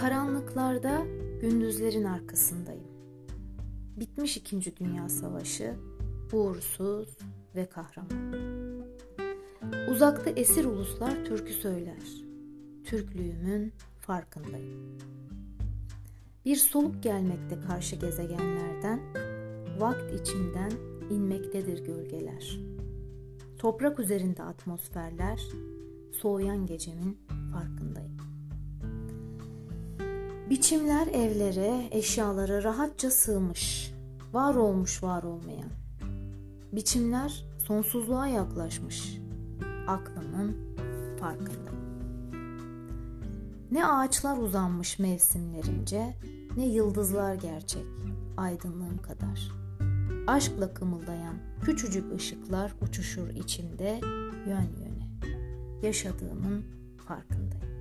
Karanlıklarda gündüzlerin arkasındayım. Bitmiş İkinci Dünya Savaşı, uğursuz ve kahraman. Uzakta esir uluslar türkü söyler. Türklüğümün farkındayım. Bir soluk gelmekte karşı gezegenlerden, vakt içinden inmektedir gölgeler. Toprak üzerinde atmosferler, soğuyan gecemin farkındayım. Biçimler evlere, eşyalara rahatça sığmış, var olmuş var olmayan. Biçimler sonsuzluğa yaklaşmış, aklımın farkındayım. Ne ağaçlar uzanmış mevsimlerince, ne yıldızlar gerçek, aydınlığım kadar. Aşkla kımıldayan küçücük ışıklar uçuşur içimde yön yöne. Yaşadığımın farkındayım.